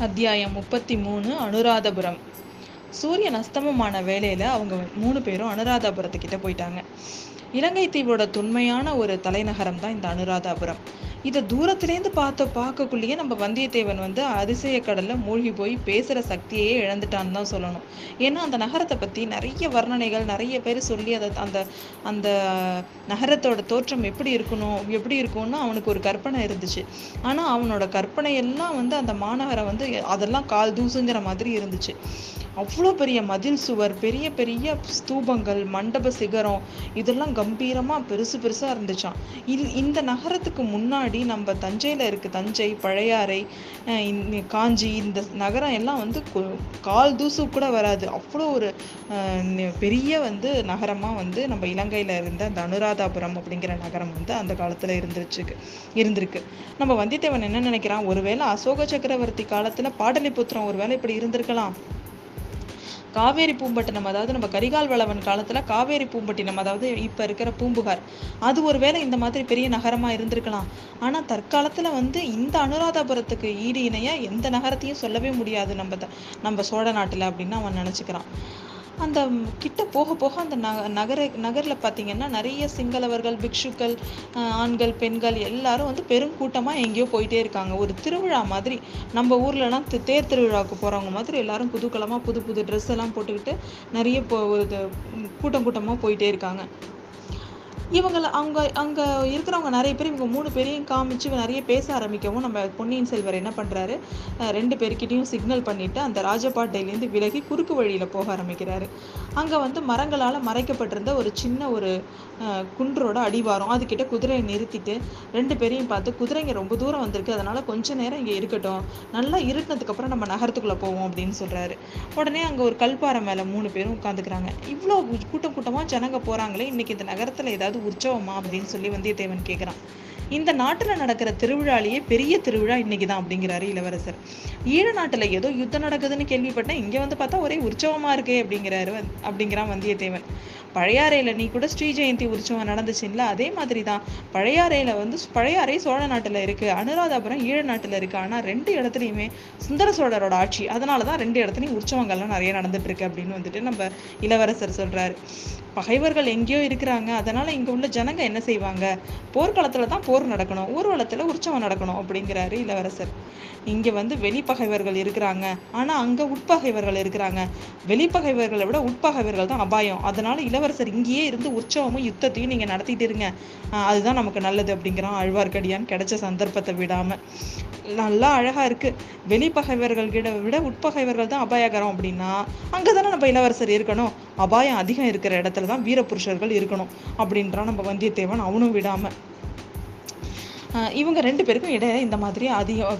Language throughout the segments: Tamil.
அத்தியாயம் முப்பத்தி மூணு அனுராதபுரம். சூரியன் அஸ்தமமான வேலையில் அவங்க மூணு பேரும் அனுராதபுரத்துக்கிட்ட போயிட்டாங்க. இலங்கை தீவோட தொன்மையான ஒரு தலைநகரம் தான் இந்த அனுராதபுரம். இதை தூரத்துலேருந்து பார்த்த பார்க்கக்குள்ளேயே நம்ம வந்தியத்தேவன் வந்து அதிசய கடலில் மூழ்கி போய் பேசுகிற சக்தியே இழந்துட்டான்னு தான் சொல்லணும். ஏன்னா அந்த நகரத்தை பற்றி நிறைய வர்ணனைகள் நிறைய பேர் சொல்லி அதை அந்த அந்த நகரத்தோட தோற்றம் எப்படி இருக்கணும் எப்படி இருக்கும்னு அவனுக்கு ஒரு கற்பனை இருந்துச்சு. ஆனால் அவனோட கற்பனை எல்லாம் வந்து அந்த மாநகரம் வந்து அதெல்லாம் கால் தூசுங்கிற மாதிரி இருந்துச்சு. அவ்வளோ பெரிய மதில் சுவர் பெரிய பெரிய ஸ்தூபங்கள் மண்டப சிகரம் இதெல்லாம் கம்பீரமாக பெருசு பெருசாக இருந்துச்சாம். இது இந்த நகரத்துக்கு முன்னாடி நம்ம தஞ்சையில் இருக்கு தஞ்சை பழையாறை காஞ்சி இந்த நகரம் எல்லாம் வந்து கால் தூசு கூட வராது. அவ்வளோ ஒரு பெரிய வந்து நகரமாக வந்து நம்ம இலங்கையில் இருந்த அந்த அனுராதாபுரம் அப்படிங்கிற நகரம் வந்து அந்த காலத்தில் இருந்துருச்சுக்கு இருந்திருக்கு. நம்ம வந்தியத்தேவன் என்ன நினைக்கிறான்? ஒருவேளை அசோக சக்கரவர்த்தி காலத்தில் பாடலிபுத்திரம் ஒருவேளை இப்படி இருந்திருக்கலாம். காவேரி பூம்பட்டினம் அதாவது நம்ம கரிகால் வளவன் காலத்தில் காவேரி பூம்பட்டினம் அதாவது இப்போ இருக்கிற பூம்புகார். அது ஒரு வேளை இந்த மாதிரி பெரிய நகரமாக இருந்திருக்கலாம். ஆனால் தற்காலத்தில் வந்து இந்த அனுராதபுரத்துக்கு ஈடு இணையாக எந்த நகரத்தையும் சொல்லவே முடியாது நம்ம த- நம்ம சோழ நாட்டில் அப்படின்னு அவன் நினச்சிக்கிறான். அந்த கிட்ட போக போக அந்த நக நகர நகரில் பார்த்திங்கன்னா நிறைய சிங்களவர்கள் பிக்ஷுக்கள் ஆண்கள் பெண்கள் எல்லாரும் வந்து பெருங்கூட்டமாக எங்கேயோ போயிட்டே இருக்காங்க. ஒரு திருவிழா மாதிரி நம்ம ஊர்லலாம் தேர் திருவிழாவுக்கு போகிறவங்க மாதிரி எல்லாரும் புதுக்கலமாக புது புது ட்ரெஸ் எல்லாம் போட்டுக்கிட்டு நிறைய போ இது, கூட்டம் கூட்டமாக போயிட்டே இருக்காங்க. இவங்கள அவங்க அங்கே இருக்கிறவங்க நிறைய பேர் இவங்க மூணு பேரையும் காமிச்சு நிறைய பேச ஆரம்பிக்கவும் நம்ம பொன்னியின் செல்வர் என்ன பண்ணுறாரு ரெண்டு பேர்கிட்டையும் சிக்னல் பண்ணிவிட்டு அந்த ராஜபாட்டையிலேருந்து விலகி குறுக்கு வழியில் போக ஆரம்பிக்கிறாரு. அங்கே வந்து மரங்களால் மறைக்கப்பட்டிருந்த ஒரு சின்ன ஒரு குன்றோட அடிவாரம் அதுக்கிட்ட குதிரையை நிறுத்திட்டு ரெண்டு பேரையும் பார்த்து குதிரைங்க ரொம்ப தூரம் வந்திருக்கு அதனால் கொஞ்ச நேரம் இங்கே இருக்கட்டும். நல்லா இருட்டினதுக்கு நம்ம நகரத்துக்குள்ளே போவோம் அப்படின்னு சொல்கிறாரு உடனே அங்கே ஒரு கல்பாறை மேலே மூணு பேரும் உட்காந்துக்கிறாங்க இவ்வளோ கூட்டம் கூட்டமாக ஜனங்க போகிறாங்களே இன்றைக்கி இந்த நகரத்தில் ஏதாவது உற்சவமா அப்படின்னு சொல்லி வந்தியத்தேவன் கேட்குறான் இந்த நாட்டுல நடக்கிற திருவிழாலேயே பெரிய திருவிழா இன்னைக்கு தான் அப்படிங்கிறாரு இளவரசர். ஈழ நாட்டுல ஏதோ யுத்தம் நடக்குதுன்னு கேள்விப்பட்டேன். இங்க வந்து பார்த்தா ஒரே உற்சவமா இருக்கே அப்படிங்கிறாரு அப்படிங்கிறான் வந்தியத்தேவன். பழையாறையில் நீ கூட ஸ்ரீ ஜெயந்தி உற்சவம் நடந்துச்சுல்ல அதே மாதிரி தான் பழையாறையில் வந்து பழையாறை சோழ நாட்டில் இருக்குது அனுராதபுரம் ஈழ நாட்டில் இருக்குது ஆனால் ரெண்டு இடத்துலையுமே சுந்தர சோழரோட ஆட்சி. அதனால தான் ரெண்டு இடத்துலையும் உற்சவங்கள்லாம் நிறைய நடந்துட்டு இருக்கு அப்படின்னு வந்துட்டு நம்ம இளவரசர் சொல்கிறாரு பகைவர்கள் எங்கேயோ இருக்கிறாங்க. அதனால் இங்கே உள்ள ஜனங்க என்ன செய்வாங்க? போர்க்களத்தில் தான் போர் நடக்கணும். ஊர்வலத்தில் உற்சவம் நடக்கணும் அப்படிங்கிறாரு இளவரசர். இங்கே வந்து வெளிப்பகைவர்கள் இருக்கிறாங்க. ஆனால் அங்கே உட்பகைவர்கள் இருக்கிறாங்க. வெளிப்பகைவர்களை விட உட்பகைவர்கள் தான் அபாயம். அதனால் இள இளவரசர் இங்கேயே இருந்து உற்சவமும் யுத்தத்தையும் நீங்கள் நடத்திட்டு இருங்க. அதுதான் நமக்கு நல்லது அப்படிங்கிறான் ஆழ்வார்க்கடியான் கிடைச்ச சந்தர்ப்பத்தை விடாமல் நல்லா அழகாக இருக்குது வெளிப்பகைவர்கள் கிட்ட விட உட்பகைவர்கள் தான் அபாயகரம் அப்படின்னா அங்கதானே நம்ம இளவரசர் இருக்கணும். அபாயம் அதிகம் இருக்கிற இடத்துல தான் வீரபுருஷர்கள் இருக்கணும் அப்படின்றான் நம்ம வந்தியத்தேவன் அவனும் விடாமல் இவங்க ரெண்டு பேருக்கும் இடையே இந்த மாதிரி அதிக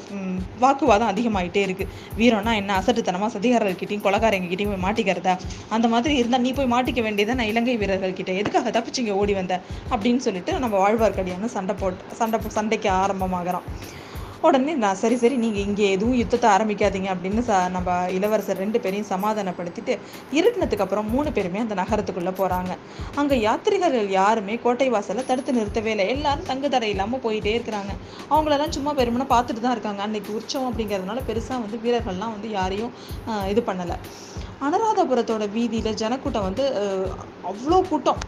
வாக்குவாதம் அதிகமாயிட்டே இருக்கு. வீரம்னா என்ன அசட்டுத்தனமா சதிகாரர்கிட்டையும் கொலகாரங்ககிட்டயும் போய் மாட்டிக்கிறதா? அந்த மாதிரி இருந்தால் நீ போய் மாட்டிக்க வேண்டியதை நான் இலங்கை வீரர்கள்கிட்ட. எதுக்காக தப்பிச்சிங்க ஓடி வந்த? அப்படின்னு சொல்லிட்டு நம்ம வாழ்வார்க்கடியான சண்டை போட்டு சண்டை போ- சண்டைக்கு ஆரம்பமாகறான். உடனே நான் சரி சரி நீங்கள் இங்கே எதுவும் யுத்தத்தை ஆரம்பிக்காதீங்க அப்படின்னு ச நம்ம இளவரசர் ரெண்டு பேரையும் சமாதானப்படுத்திட்டு இருட்டினதுக்கு அப்புறம் மூணு பேருமே அந்த நகரத்துக்குள்ளே போகிறாங்க அங்கே யாத்திரிகர்கள் யாருமே கோட்டை வாசலை தடுத்து நிறுத்தவே இல்லை. எல்லாரும் தங்கு தடை இல்லாமல் போயிட்டே இருக்கிறாங்க. அவங்களெல்லாம் சும்மா பெருமனா பார்த்துட்டு தான் இருக்காங்க. அன்னைக்கு உற்சவம் அப்படிங்கிறதுனால பெருசாக வந்து வீரர்கள்லாம் வந்து யாரையும் இது பண்ணலை. அனுராதபுரத்தோட வீதியில் ஜனக்கூட்டம் வந்து அவ்வளோ கூட்டம்.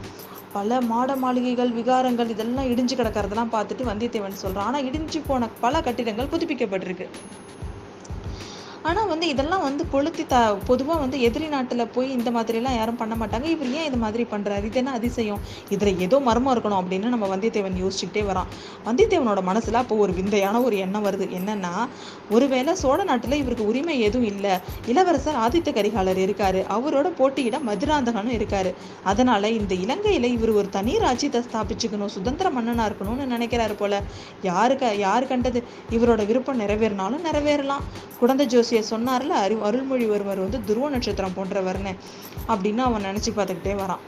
பல மாட மாளிகைகள் விகாரங்கள் இதெல்லாம் இடிஞ்சு கிடக்கிறதெல்லாம் பார்த்துட்டு வந்தியத்தேவன் சொல்கிறான் ஆனால் இடிஞ்சு போன பல கட்டிடங்கள் புதுப்பிக்கப்பட்டிருக்கு. ஆனால் வந்து இதெல்லாம் வந்து கொளுத்தி த பொதுவாக வந்து எதிரி நாட்டில் போய் இந்த மாதிரிலாம் யாரும் பண்ண மாட்டாங்க. இவர் ஏன் இது மாதிரி பண்ணுறாரு இது என்ன அதிசயம்? இதில் ஏதோ மர்மம் இருக்கணும் அப்படின்னு நம்ம வந்தியத்தேவன் யோசிச்சுக்கிட்டே வரான். வந்தியத்தேவனோட மனசில் அப்போ ஒரு விந்தையான ஒரு எண்ணம் வருது. என்னென்னா ஒருவேளை சோழ நாட்டில் இவருக்கு உரிமை எதுவும் இல்லை. இளவரசர் ஆதித்த கரிகாலர் இருக்கார். அவரோட போட்டியிட மதுராந்தகனும் இருக்கார். அதனால் இந்த இலங்கையில் இவர் ஒரு தனி ராஜ்யத்தை ஸ்தாபிச்சுக்கணும் சுதந்திர மன்னனாக இருக்கணும்னு நினைக்கிறாரு போல. யாருக்கு யார் கண்டது? இவரோட விருப்பம் நிறைவேறினாலும் நிறைவேறலாம். குழந்தை ஜோஸ் ஜோசியர் சொன்னார்ல அரு அருள்மொழிவர்மர் வந்து துருவ நட்சத்திரம் போன்றவர்னு. அப்படின்னு அவன் நினச்சி பார்த்துக்கிட்டே வரான்.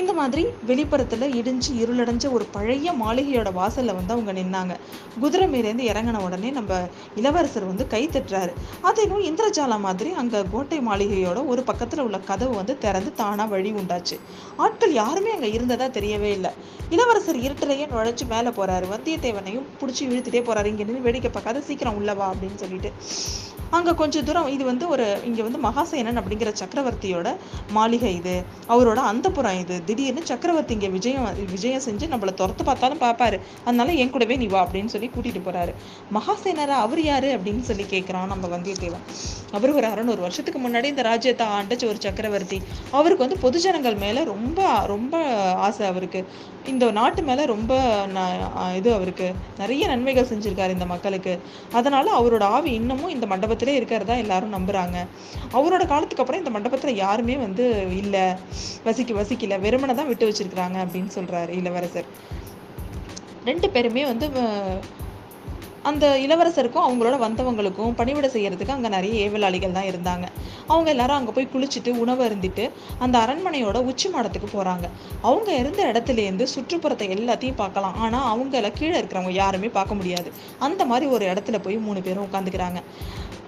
இந்த மாதிரி வெளிப்புறத்தில் இடிஞ்சு இருளடைஞ்ச ஒரு பழைய மாளிகையோட வாசலில் வந்து அவங்க நின்னாங்க. குதிரை மேலேருந்து இறங்கின உடனே நம்ம இளவரசர் வந்து கை தட்டுறாரு. அதேனும் இந்திரஜாலம் மாதிரி அங்கே கோட்டை மாளிகையோட ஒரு பக்கத்தில் உள்ள கதவு வந்து திறந்து தானாக வழி உண்டாச்சு. ஆட்கள் யாருமே அங்கே இருந்ததா தெரியவே இல்லை. இளவரசர் இருட்டிலேயே நுழைச்சு மேலே போகிறாரு வந்தியத்தேவனையும் பிடிச்சி இழுத்துட்டே போகிறாரு இங்கே நின்று வேடிக்கை பார்க்காத சீக்கிரம் உள்ளவா அப்படின்னு சொல்லிட்டு. அங்கே கொஞ்ச தூரம் இது வந்து ஒரு இங்கே வந்து மகாசேனன் அப்படிங்கிற சக்கரவர்த்தியோட மாளிகை இது. அவரோட அந்தப்புறம் இது. திடீர்னு சக்கரவர்த்தி இங்கே விஜயம் விஜயம் செஞ்சு நம்மள துரத்து பார்த்தாலும் பார்ப்பாரு. அதனால என் கூடவே நீ வா அப்படின்னு சொல்லி கூட்டிட்டு போறாரு. மகாசேனரா அவர் யாரு அப்படின்னு சொல்லி கேட்கிறான் நம்ம வந்தியத்தேவன். அவர் ஒரு அறநூறு வருஷத்துக்கு முன்னாடி இந்த ராஜ்யத்தை ஆண்டச்சு ஒரு சக்கரவர்த்தி. அவருக்கு வந்து பொதுஜனங்கள் மேல ரொம்ப ரொம்ப ஆசை அவருக்கு. இந்த நாட்டு மேல ரொம்ப ந- இது அவருக்கு. நிறைய நன்மைகள் செஞ்சிருக்காரு இந்த மக்களுக்கு. அதனால அவரோட ஆவி இன்னமும் இந்த மண்டபத்திலே இருக்கிறதா எல்லாரும் நம்புறாங்க. அவரோட காலத்துக்கு அப்புறம் இந்த மண்டபத்துல யாருமே வந்து இல்லை. வசிக்க வசிக்கல. வெறுமனை தான் விட்டு வச்சிருக்காங்க அப்படின்னு சொல்றாரு இளவரசர். ரெண்டு பேருமே வந்து அந்த இளவரசருக்கும் அவங்களோட வந்தவங்களுக்கும் பணிவிடை செய்யறதுக்கு அங்கே நிறைய ஏவலாளிகள் தான் இருந்தாங்க. அவங்க எல்லாரும் அங்கே போய் குளிச்சுட்டு உணவு அருந்திட்டு அந்த அரண்மனையோட உச்சி மாடத்துக்கு போகிறாங்க அவங்க இருந்த இடத்துல இருந்து சுற்றுப்புறத்தை எல்லாத்தையும் பார்க்கலாம். ஆனால் அவங்கள கீழே இருக்கிறவங்க யாருமே பார்க்க முடியாது. அந்த மாதிரி ஒரு இடத்துல போய் மூணு பேரும் உட்காந்துக்கிறாங்க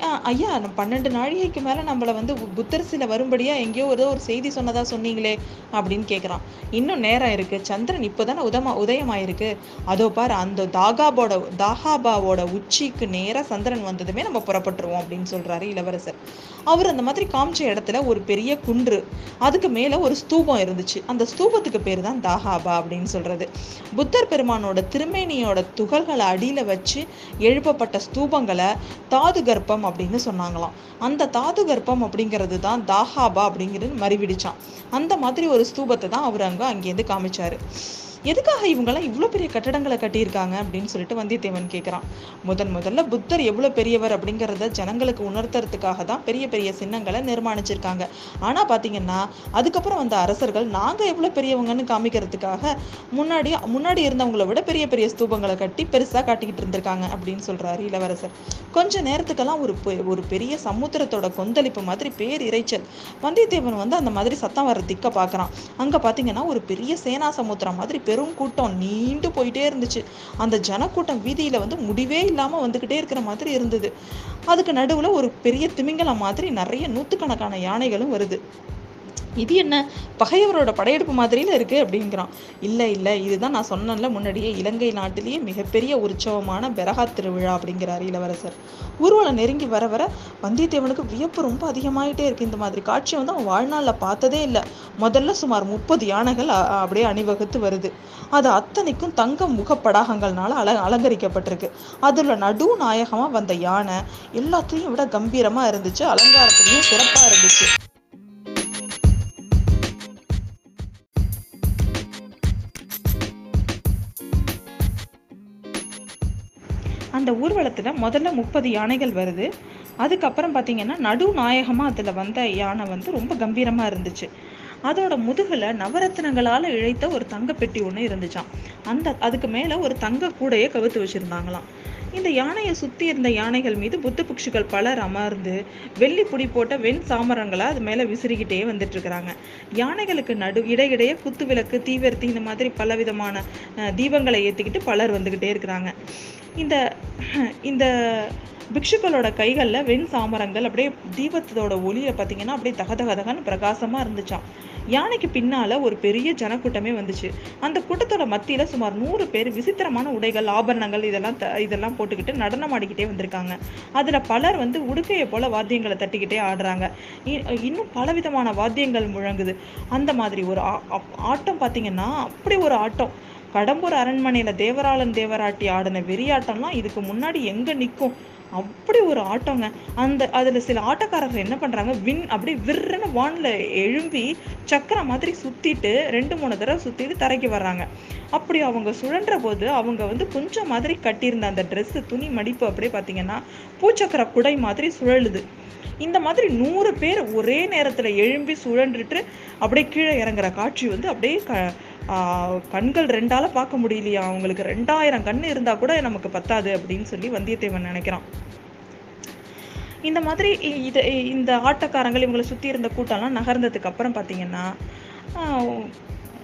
ஐயா நம்ம பன்னெண்டு நாழிகைக்கு மேலே நம்மளை வந்து புத்தர் சில வரும்படியாக எங்கேயோ ஏதோ ஒரு செய்தி சொன்னதாக சொன்னீங்களே அப்படின்னு கேட்குறான் இன்னும் நேரம் இருக்குது சந்திரன் இப்போ தானே உதமா உதயமாயிருக்கு. அதோ பார் அந்த தாகாபோட தாகாபாவோட உச்சிக்கு நேராக சந்திரன் வந்ததுமே நம்ம புறப்பட்டுருவோம் அப்படின்னு சொல்கிறாரு இளவரசர். அவர் அந்த மாதிரி காமிச்ச இடத்துல ஒரு பெரிய குன்று அதுக்கு மேலே ஒரு ஸ்தூபம் இருந்துச்சு. அந்த ஸ்தூபத்துக்கு பேர் தான் தாகாபா அப்படின்னு சொல்கிறது புத்தர் பெருமானோட திருமேனியோட துகள்களை அடியில் வச்சு எழுப்பப்பட்ட ஸ்தூபங்களை தாது கர்ப்பம் அப்படின்னு சொன்னாங்களாம். அந்த தாது கர்ப்பம் அப்படிங்கிறது தான் தாஹாபா அப்படிங்கிறது மறிவிடிச்சான். அந்த மாதிரி ஒரு ஸ்தூபத்தை தான் அவர் அங்க அங்கேருந்து காமிச்சாரு. எதுக்காக இவங்கெல்லாம் இவ்வளோ பெரிய கட்டடங்களை கட்டியிருக்காங்க அப்படின்னு சொல்லிட்டு வந்தியத்தேவன் கேட்குறான் முதன் முதல்ல புத்தர் எவ்வளோ பெரியவர் அப்படிங்கிறத ஜனங்களுக்கு உணர்த்துறதுக்காக தான் பெரிய பெரிய சின்னங்களை நிர்மாணிச்சிருக்காங்க. ஆனால் பார்த்தீங்கன்னா அதுக்கப்புறம் வந்த அரசர்கள் நாங்கள் எவ்வளோ பெரியவங்கன்னு காமிக்கிறதுக்காக முன்னாடி முன்னாடி இருந்தவங்களை விட பெரிய பெரிய ஸ்தூபங்களை கட்டி பெருசாக காட்டிக்கிட்டு இருந்திருக்காங்க அப்படின்னு சொல்கிறாரு இளவரசர். கொஞ்ச நேரத்துக்கெல்லாம் ஒரு பெ- ஒரு பெரிய சமுத்திரத்தோட கொந்தளிப்பு மாதிரி பேர் இரைச்சல் வந்தியத்தேவன் வந்து அந்த மாதிரி சத்தம் வர திக்க பார்க்குறான் அங்கே பார்த்தீங்கன்னா ஒரு பெரிய சேனா சமுத்திரம் மாதிரி பெரும் கூட்டம் நீண்டு போயிட்டே இருந்துச்சு. அந்த ஜனக்கூட்டம் வீதியில வந்து முடிவே இல்லாம வந்துகிட்டே இருக்கிற மாதிரி இருந்தது. அதுக்கு நடுவுல ஒரு பெரிய திமிங்கலம் மாதிரி நிறைய நூற்றுக்கணக்கான யானைகளும் வருது. இது என்ன? பகைவரோட படையெடுப்பு மாதிரியில் இருக்குது அப்படிங்கிறான். இல்லை இல்லை இதுதான் நான் சொன்னேன்ல முன்னாடியே இலங்கை நாட்டிலேயே மிகப்பெரிய உற்சவமான பெரகா திருவிழா அப்படிங்கிறார் இளவரசர். ஊர்வலம் நெருங்கி வர வர வந்தியத்தேவனுக்கு வியப்பு ரொம்ப அதிகமாயிட்டே இருக்குது இந்த மாதிரி காட்சி வந்து அவன் வாழ்நாளில் பார்த்ததே இல்லை. முதல்ல சுமார் முப்பது யானைகள் அ- அப்படியே அணிவகுத்து வருது. அது அத்தனைக்கும் தங்க முகப்படாகங்கள்னால அல அலங்கரிக்கப்பட்டிருக்கு. அதில் நடு நாயகமாக வந்த யானை எல்லாத்தையும் விட கம்பீரமாக இருந்துச்சு அலங்காரத்துலேயும் சிறப்பாக இருந்துச்சு. அந்த ஊர்வலத்துல முதல்ல முப்பது யானைகள் வருது. அதுக்கப்புறம் பார்த்தீங்கன்னா நடு நாயகமா அதுல வந்த யானை வந்து ரொம்ப கம்பீரமா இருந்துச்சு. அதோட முதுகுல நவரத்தினங்களால இழைத்த ஒரு தங்க பெட்டி ஒன்று இருந்துச்சாம். அந்த அதுக்கு மேல ஒரு தங்க கூடையை கவுத்து வச்சிருந்தாங்களாம். இந்த யானையை சுற்றி இருந்த யானைகள் மீது புத்த பலர் அமர்ந்து வெள்ளி புடி போட்ட வெண் சாமரங்களை அது மேலே விசிறிக்கிட்டே வந்துட்டு இருக்கிறாங்க. யானைகளுக்கு நடு இடையிடையே குத்து விளக்கு தீவிரத்தி இந்த மாதிரி பல விதமான தீபங்களை ஏற்றிக்கிட்டு பலர் வந்துக்கிட்டே இருக்கிறாங்க. இந்த இந்த பிக்ஷுக்களோட கைகளில் வெண் சாமரங்கள் அப்படியே தீபத்தோட ஒளியை பார்த்தீங்கன்னா அப்படியே தக தக தகன்னு பிரகாசமா யானைக்கு பின்னால் ஒரு பெரிய ஜனக்கூட்டமே வந்துச்சு. அந்த கூட்டத்தோட மத்தியில் சுமார் நூறு பேர் விசித்திரமான உடைகள் ஆபரணங்கள் இதெல்லாம் த- இதெல்லாம் போட்டுக்கிட்டு நடனம் ஆடிக்கிட்டே வந்திருக்காங்க. அதில் பலர் வந்து உடுக்கையை போல வாத்தியங்களை தட்டிக்கிட்டே ஆடுறாங்க. இ- இன்னும் பலவிதமான வாத்தியங்கள் முழங்குது. அந்த மாதிரி ஒரு ஆ- ஆட்டம் பார்த்தீங்கன்னா அப்படி ஒரு ஆட்டம். கடம்பூர் அரண்மனையில் தேவராளன் தேவராட்டி ஆடின வெறியாட்டம்லாம் இதுக்கு முன்னாடி எங்கே நிற்கும் அப்படி ஒரு ஆட்டோங்க. அந்த அதில் சில ஆட்டக்காரர்கள் என்ன பண்ணுறாங்க வின் அப்படியே விர்றன வானில் எழும்பி சக்கரம் மாதிரி சுற்றிட்டு ரெண்டு மூணு தடவை சுற்றிட்டு தரைக்கு வர்றாங்க. அப்படி அவங்க சுழன்ற போது அவங்க வந்து கொஞ்சம் மாதிரி கட்டியிருந்த அந்த ட்ரெஸ்ஸு துணி மடிப்பு அப்படியே பார்த்தீங்கன்னா பூச்சக்கர குடை மாதிரி சுழலுது. இந்த மாதிரி நூறு பேர் ஒரே நேரத்தில் எழும்பி சுழன்றுட்டு அப்படியே கீழே இறங்குற காட்சி வந்து அப்படியே க கண்கள் ரெண்டால பார்க்க முடியலையா? அவங்களுக்கு ரெண்டாயிரம் கண் இருந்தா கூட நமக்கு பத்தாது அப்படின்னு சொல்லி வந்தியத்தேவன் நினைக்கிறான். இந்த மாதிரி இ- இது இந்த ஆட்டக்காரங்கள் இவங்களை சுத்தி இருந்த கூட்டம்லாம் நகர்ந்ததுக்கு அப்புறம் பார்த்தீங்கன்னா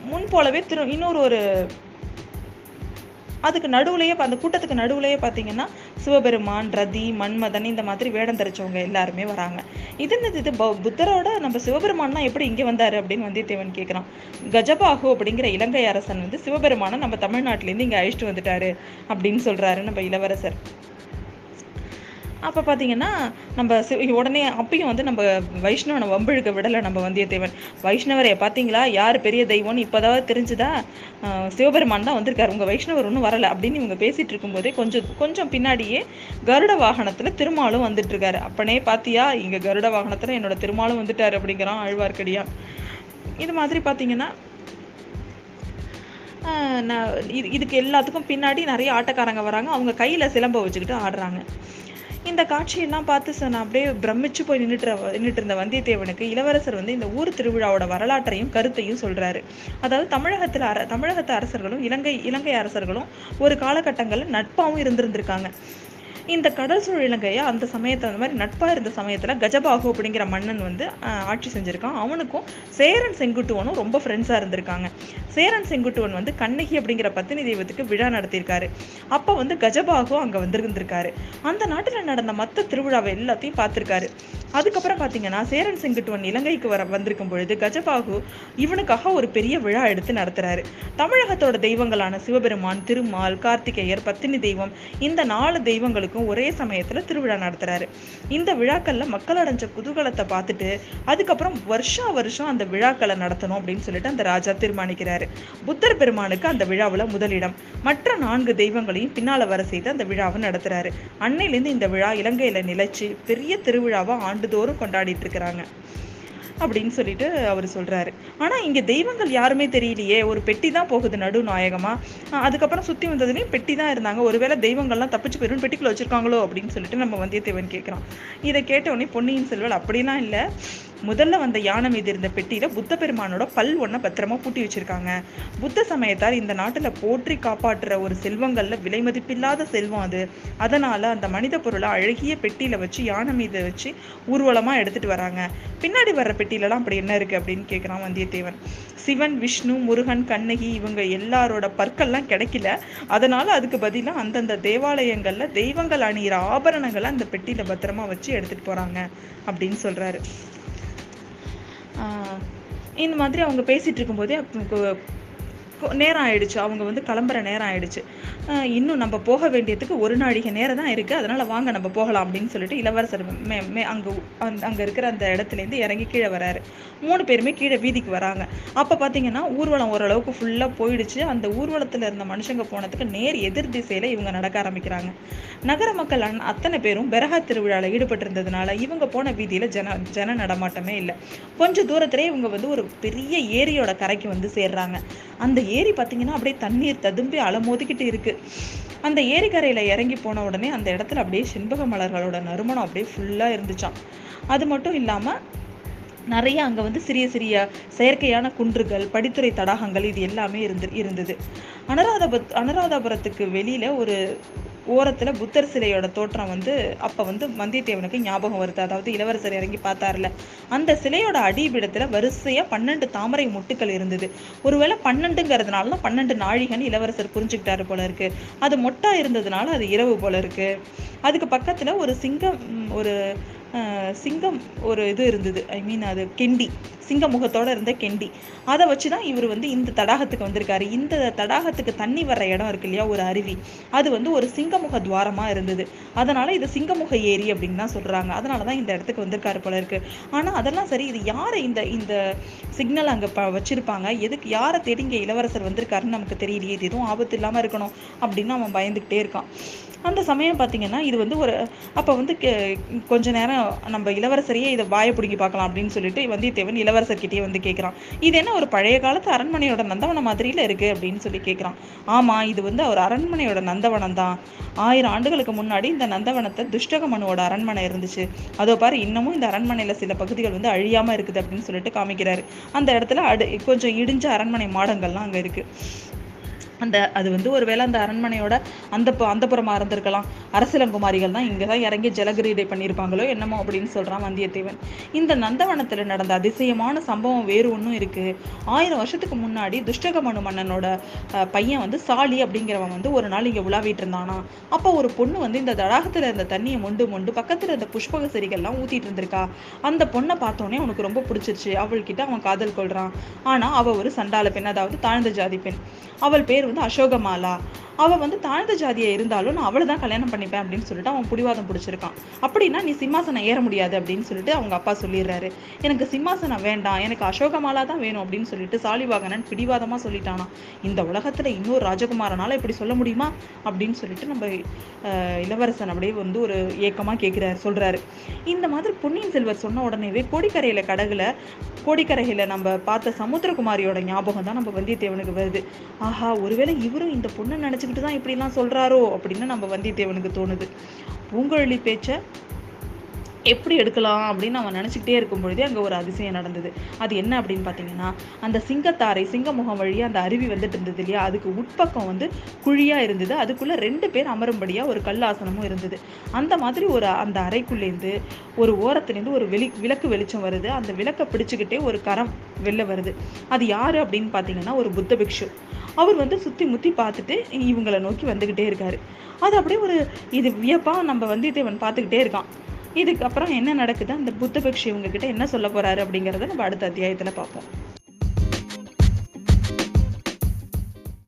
முன் போலவே திரு இன்னொரு ஒரு அதுக்கு நடுவுலையே அந்த கூட்டத்துக்கு நடுவுலையே பார்த்தீங்கன்னா சிவபெருமான் ரதி மன்மதன் இந்த மாதிரி வேடம் தரிச்சவங்க எல்லாருமே வராங்க. இது என்னது? இது பௌ- புத்தரோட நம்ம சிவபெருமான்னா எப்படி இங்கே வந்தார் அப்படின்னு வந்தியத்தேவன் கேட்குறான் கஜபாகு அப்படிங்கிற இலங்கை அரசன் வந்து சிவபெருமானை நம்ம தமிழ்நாட்டிலேருந்து இங்கே அழைச்சிட்டு வந்துட்டாரு அப்படின்னு சொல்கிறாரு நம்ம இளவரசர். அப்போ பார்த்தீங்கன்னா நம்ம சிவ உடனே அப்பயும் வந்து நம்ம வைஷ்ணவனை வம்பிழுக்க விடலை நம்ம வந்தியத்தேவன். வைஷ்ணவரை பார்த்தீங்களா யார் பெரிய தெய்வம்னு இப்போதாவது தெரிஞ்சுதா? சிவபெருமான் தான் வந்திருக்காரு. உங்கள் வைஷ்ணவர் ஒன்றும் வரலை அப்படின்னு இவங்க பேசிகிட்டு இருக்கும்போதே கொஞ்சம் கொஞ்சம் பின்னாடியே கருட வாகனத்தில் திருமாலும் வந்துட்டுருக்காரு. அப்பனே பார்த்தியா இங்கே கருட வாகனத்தில் என்னோட திருமாலும் வந்துட்டார் அப்படிங்கிறான் ஆழ்வார்க்கடியான். இது மாதிரி பார்த்தீங்கன்னா நான் இது இதுக்கு எல்லாத்துக்கும் பின்னாடி நிறைய ஆட்டக்காரங்க வராங்க. அவங்க கையில் சிலம்பை வச்சுக்கிட்டு ஆடுறாங்க. இந்த காட்சியெல்லாம் பார்த்து சார் நான் அப்படியே பிரமிச்சு போய் நின்றுட்டு நின்றுட்டு இருந்த வந்தியத்தேவனுக்கு இளவரசர் வந்து இந்த ஊர் திருவிழாவோட வரலாற்றையும் கருத்தையும் சொல்றாரு. அதாவது தமிழகத்துல அர தமிழகத்து அரசர்களும் இலங்கை இலங்கை அரசர்களும் ஒரு காலகட்டங்கள்ல நட்பாவும் இருந்திருந்திருக்காங்க. இந்த கடல் சூழ் இலங்கையை அந்த சமயத்தில் அந்த மாதிரி நட்பாக இருந்த சமயத்தில் கஜபாகு அப்படிங்கிற மன்னன் வந்து ஆட்சி செஞ்சிருக்கான். அவனுக்கும் சேரன் செங்குட்டுவனும் ரொம்ப ஃப்ரெண்ட்ஸாக இருந்திருக்காங்க. சேரன் செங்குட்டுவன் வந்து கண்ணகி அப்படிங்கிற பத்தினி தெய்வத்துக்கு விழா நடத்தியிருக்காரு. அப்போ வந்து கஜபாகு அங்கே வந்திருந்திருக்காரு. அந்த நாட்டில் நடந்த மற்ற திருவிழாவை எல்லாத்தையும் பார்த்துருக்காரு. அதுக்கப்புறம் பார்த்தீங்கன்னா சேரன் செங்குட்டுவன் இலங்கைக்கு வர வந்திருக்கும் பொழுது கஜபாகு இவனுக்காக ஒரு பெரிய விழா எடுத்து நடத்துறாரு. தமிழகத்தோட தெய்வங்களான சிவபெருமான் திருமால் கார்த்திகேயர் பத்தினி தெய்வம் இந்த நாலு தெய்வங்களுக்கும் ஒரே சமயத்துல திருவிழா நடத்துறாரு. இந்த விழாக்கள்ல மக்கள் அடைஞ்ச குதூகலத்தை பார்த்துட்டு அதுக்கப்புறம் வருஷா வருஷம் அந்த விழாக்களை நடத்தணும் அப்படின்னு சொல்லிட்டு அந்த ராஜா தீர்மானிக்கிறாரு. புத்தர் பெருமானுக்கு அந்த விழாவில் முதலிடம். மற்ற நான்கு தெய்வங்களையும் பின்னால வர செய்து அந்த விழாவை நடத்துறாரு. அன்னையிலேருந்து இந்த விழா இலங்கையில நிலைச்சு பெரிய திருவிழாவை ஆண்டுதோறும் கொண்டாடிட்டு இருக்கிறாங்க. அப்படின்னு சொல்லிட்டு அவர் சொல்கிறாரு ஆனால் இங்கே தெய்வங்கள் யாருமே தெரியலையே. ஒரு பெட்டி தான் போகுது நடு நாயகமாக அதுக்கப்புறம் சுற்றி வந்ததுலேயும் பெட்டி தான் இருந்தாங்க. ஒருவேளை தெய்வங்கள்லாம் தப்பிச்சு போயிரும் பெட்டிக்குள்ளே வச்சிருக்காங்களோ அப்படின்னு சொல்லிட்டு நம்ம வந்தியத்தேவன் கேட்குறான் இதை கேட்டவுடனே பொன்னியின் செல்வன் அப்படிலாம் இல்லை. முதல்ல வந்த யானை மீது இருந்த பெட்டியில புத்த பெருமானோட பல் ஒன்றை பத்திரமா பூட்டி வச்சிருக்காங்க. புத்த சமயத்தார் இந்த நாட்டுல போற்றி காப்பாற்றுற ஒரு செல்வங்கள்ல விலை மதிப்பில்லாத செல்வம் அது. அதனால அந்த மனித பொருளை அழகிய பெட்டியில வச்சு யானை மீது வச்சு ஊர்வலமா எடுத்துட்டு வராங்க. பின்னாடி வர்ற பெட்டியிலலாம் அப்படி என்ன இருக்கு அப்படின்னு கேட்குறான் வந்தியத்தேவன். சிவன் விஷ்ணு முருகன் கண்ணகி இவங்க எல்லாரோட பற்கள்லாம் கிடைக்கல. அதனால அதுக்கு பதிலா அந்தந்த தேவாலயங்கள்ல தெய்வங்கள் அணியிற ஆபரணங்களை அந்த பெட்டியில பத்திரமா வச்சு எடுத்துட்டு போறாங்க அப்படின்னு சொல்றாரு. இந்த மாதிரி அவங்க பேசிகிட்டு இருக்கும்போதே நேரம் ஆயிடுச்சு. அவங்க வந்து கிளம்புற நேரம் ஆயிடுச்சு. இன்னும் நம்ம போக வேண்டியதுக்கு ஒரு நாழிகை நேரம் தான் இருக்கு. அதனால வாங்க நம்ம போகலாம் அப்படின்னு சொல்லிட்டு இளவரசர் மே மே அங்கே அங்கே இருக்கிற அந்த இடத்துல இருந்து இறங்கி கீழே வராரு. மூணு பேருமே கீழே வீதிக்கு வராங்க. அப்ப பாத்தீங்கன்னா ஊர்வலம் ஓரளவுக்கு ஃபுல்லா போயிடுச்சு. அந்த ஊர்வலத்துல இருந்த மனுஷங்க போனதுக்கு நேர் எதிர் திசையில இவங்க நடக்க ஆரம்பிக்கிறாங்க. நகர மக்கள் அத்தனை பேரும் பெரகா திருவிழால ஈடுபட்டிருந்ததுனால இவங்க போன வீதியில ஜன ஜன நடமாட்டமே இல்லை. கொஞ்சம் தூரத்திலே இவங்க வந்து ஒரு பெரிய ஏரியோட கரைக்கு வந்து சேர்றாங்க. அந்த ஏரி பார்த்தீங்கன்னா அப்படியே தண்ணீர் ததும்பி அலமோதிக்கிட்டு இருக்குது அந்த ஏரிக்கரையில் இறங்கி போன உடனே அந்த இடத்துல அப்படியே செண்பக மலர்களோட நறுமணம் அப்படியே ஃபுல்லாக இருந்துச்சான் அது மட்டும் இல்லாமல் நிறைய அங்கே வந்து சிறிய சிறிய செயற்கையான குன்றுகள் படித்துறை தடாகங்கள் இது எல்லாமே இருந்து இருந்தது. அனுராதபுர அனுராதபுரத்துக்கு வெளியில் ஒரு ஓரத்தில் புத்தர் சிலையோட தோற்றம் வந்து அப்போ வந்து வந்தியத்தேவனுக்கு ஞாபகம் வருது. அதாவது இளவரசர் இறங்கி பார்த்தாருல. அந்த சிலையோட அடிபிடத்தில் வரிசையாக பன்னெண்டு தாமரை முட்டுக்கள் இருந்தது. ஒருவேளை பன்னெண்டுங்கிறதுனால தான் பன்னெண்டு நாழிகன்னு இளவரசர் புரிஞ்சுக்கிட்டாரு போல இருக்கு. அது மொட்டா இருந்ததுனால அது இரவு போல இருக்கு. அதுக்கு பக்கத்தில் ஒரு சிங்கம் ஒரு சிங்கம் ஒரு இது இருந்தது. ஐ மீன் அது கெண்டி. சிங்க முகத்தோடு இருந்த கெண்டி. அதை வச்சு தான் இவர் வந்து இந்த தடாகத்துக்கு வந்திருக்காரு. இந்த தடாகத்துக்கு தண்ணி வர்ற இடம் இருக்கு இல்லையா ஒரு அருவி. அது வந்து ஒரு சிங்கமுக துவாரமாக இருந்தது. அதனால் இது சிங்கமுக ஏரி அப்படின்னு தான் சொல்கிறாங்க அதனால தான் இந்த இடத்துக்கு வந்திருக்காரு போல இருக்கு. ஆனால் அதெல்லாம் சரி இது யாரை இந்த இந்த சிக்னல் அங்கே ப வச்சுருப்பாங்க? எதுக்கு யாரை தேடி இளவரசர் வந்திருக்காருன்னு நமக்கு தெரியலையே இது எதுவும் ஆபத்து இல்லாமல் இருக்கணும் அப்படின்னு அவன் பயந்துகிட்டே இருக்கான். அந்த சமயம் பார்த்தீங்கன்னா இது வந்து ஒரு அப்போ வந்து கே- கொஞ்ச நேரம் நம்ம இளவரசரையே இதை வாயை பிடிக்கி பார்க்கலாம் அப்படின்னு சொல்லிட்டு வந்தியத்தேவன் இளவரசர்கிட்டயே வந்து கேட்குறான் இது என்ன ஒரு பழைய காலத்து அரண்மனையோட நந்தவனம் மாதிரியில் இருக்குது அப்படின்னு சொல்லி கேட்குறான் ஆமாம் இது வந்து ஒரு அரண்மனையோட நந்தவனம் தான். ஆயிரம் ஆண்டுகளுக்கு முன்னாடி இந்த நந்தவனத்தை துஷ்டகமனுவோட அரண்மனை இருந்துச்சு. அதோ பாரு இன்னமும் இந்த அரண்மனையில் சில பகுதிகள் வந்து அழியாமல் இருக்குது அப்படின்னு சொல்லிட்டு காமிக்கிறாரு. அந்த இடத்துல அடு கொஞ்சம் இடிஞ்ச அரண்மனை மாடங்கள்லாம் அங்கே இருக்குது அந்த அது வந்து ஒருவேளை அந்த அரண்மனையோட அந்த அந்தப்புறமா இருந்திருக்கலாம் அரசலங்குமாரிகள் தான் இங்கே தான் இறங்கி ஜலகிரீடை பண்ணியிருப்பாங்களோ என்னமோ அப்படின்னு சொல்றான் வந்தியத்தேவன். இந்த நந்தவனத்தில் நடந்த அதிசயமான சம்பவம் வேறு ஒன்றும் இருக்கு. ஆயிரம் வருஷத்துக்கு முன்னாடி துஷ்டகமனு மன்னனோட பையன் வந்து சாலி அப்படிங்கிறவன் வந்து ஒரு நாள் இங்கே உலாவிட்டு இருந்தானா. அப்போ ஒரு பொண்ணு வந்து இந்த தடாகத்தில் இருந்த தண்ணியை மொண்டு மொண்டு பக்கத்தில் இருந்த புஷ்பக செடிகள்லாம் ஊத்திட்டு இருந்திருக்கா. அந்த பொண்ணை பார்த்தோன்னே அவனுக்கு ரொம்ப பிடிச்சிருச்சு. அவள்கிட்ட அவன் காதல் கொள்றான். ஆனால் அவள் ஒரு சண்டால பெண் அதாவது தாழ்ந்த ஜாதி பெண். அவள் பேர் வந்து அசோகமாலா. அவள் வந்து தாழ்ந்த ஜாதியை இருந்தாலும் நான் அவளை தான் கல்யாணம் பண்ணிப்பேன் அப்படின்னு சொல்லிட்டு அவன் பிடிவாதம் பிடிச்சிருக்கான். அப்படின்னா நீ சிம்மாசனம் ஏற முடியாது அப்படின்னு சொல்லிட்டு அவங்க அப்பா சொல்லிடுறாரு. எனக்கு சிம்மாசனம் வேண்டாம் எனக்கு அசோகமாலா தான் வேணும் அப்படின்னு சொல்லிட்டு சாலிவாகனன் பிடிவாதமாக சொல்லிட்டானா. இந்த உலகத்தில் இன்னொரு ராஜகுமாரனால இப்படி சொல்ல முடியுமா? அப்படின்னு சொல்லிட்டு நம்ம இளவரசன் அப்படியே வந்து ஒரு ஏக்கமாக கேட்குறாரு சொல்கிறாரு இந்த மாதிரி பொன்னியின் செல்வர் சொன்ன உடனேவே கோடிக்கரையில் கடகுல கோடிக்கரையில் நம்ம பார்த்த சமுத்திரகுமாரியோட ஞாபகம் தான் நம்ம வந்தியத்தேவனுக்கு வருது. ஆஹா ஒருவேளை இவரும் இந்த பொண்ணை நினச்சிக்கிட்டு தான் இப்படிலாம் எல்லாம் அப்படின்னு நம்ம வந்தியத்தேவனுக்கு தோணுது. பூங்குழலி பேச்சை எப்படி எடுக்கலாம் அப்படின்னு அவன் நினச்சிக்கிட்டே இருக்கும் பொழுதே அங்கே ஒரு அதிசயம் நடந்தது. அது என்ன அப்படின்னு பார்த்தீங்கன்னா அந்த சிங்கத்தாரை சிங்கமுகம் வழியாக அந்த அருவி வந்துட்டு இருந்தது இல்லையா? அதுக்கு உட்பக்கம் வந்து குழியாக இருந்தது. அதுக்குள்ளே ரெண்டு பேர் அமரும்படியாக ஒரு கல்லாசனமும் இருந்தது. அந்த மாதிரி ஒரு அந்த அறைக்குள்ளேருந்து ஒரு ஓரத்துலேருந்து ஒரு வெளி விளக்கு வெளிச்சம் வருது. அந்த விளக்கை பிடிச்சிக்கிட்டே ஒரு கரம் வெளில வருது. அது யார் அப்படின்னு பார்த்தீங்கன்னா ஒரு புத்த பிக்ஷு. அவர் வந்து சுற்றி முத்தி பார்த்துட்டு இவங்களை நோக்கி வந்துக்கிட்டே இருக்காரு. அது அப்படியே ஒரு இது வியப்பாக நம்ம வந்து தேவன் பார்த்துக்கிட்டே இருக்கான். இதுக்கப்புறம் என்ன நடக்குது? அந்த புத்தபக்ஷி இவங்க கிட்ட என்ன சொல்ல போறாரு அப்படிங்கிறத நம்ம அடுத்த அத்தியாயத்தில் பார்ப்போம்.